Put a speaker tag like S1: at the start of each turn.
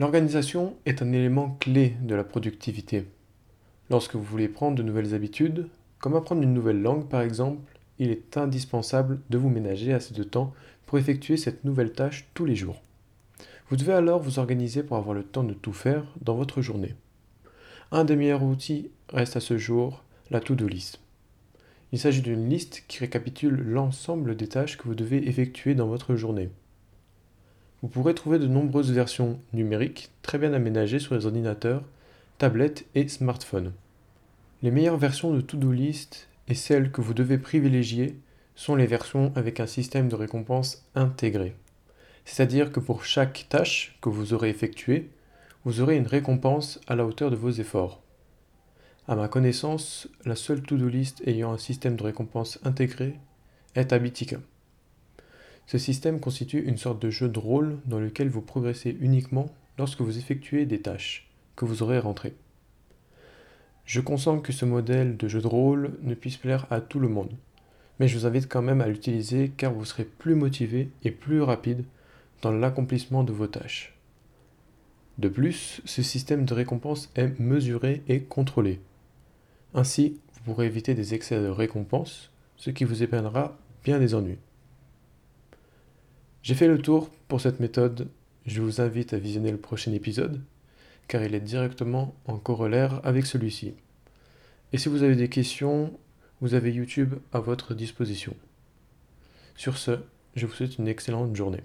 S1: L'organisation est un élément clé de la productivité. Lorsque vous voulez prendre de nouvelles habitudes, comme apprendre une nouvelle langue par exemple, il est indispensable de vous ménager assez de temps pour effectuer cette nouvelle tâche tous les jours. Vous devez alors vous organiser pour avoir le temps de tout faire dans votre journée. Un des meilleurs outils reste à ce jour la to-do list. Il s'agit d'une liste qui récapitule l'ensemble des tâches que vous devez effectuer dans votre journée. Vous pourrez trouver de nombreuses versions numériques très bien aménagées sur les ordinateurs, tablettes et smartphones. Les meilleures versions de To-Do List et celles que vous devez privilégier sont les versions avec un système de récompense intégré. C'est-à-dire que pour chaque tâche que vous aurez effectuée, vous aurez une récompense à la hauteur de vos efforts. À ma connaissance, la seule to-do list ayant un système de récompense intégré est Habitica. Ce système constitue une sorte de jeu de rôle dans lequel vous progressez uniquement lorsque vous effectuez des tâches que vous aurez rentrées. Je consens que ce modèle de jeu de rôle ne puisse plaire à tout le monde, mais je vous invite quand même à l'utiliser car vous serez plus motivé et plus rapide dans l'accomplissement de vos tâches. De plus, ce système de récompense est mesuré et contrôlé. Ainsi, vous pourrez éviter des excès de récompenses, ce qui vous épargnera bien des ennuis. J'ai fait le tour pour cette méthode, je vous invite à visionner le prochain épisode, car il est directement en corollaire avec celui-ci. Et si vous avez des questions, vous avez YouTube à votre disposition. Sur ce, je vous souhaite une excellente journée.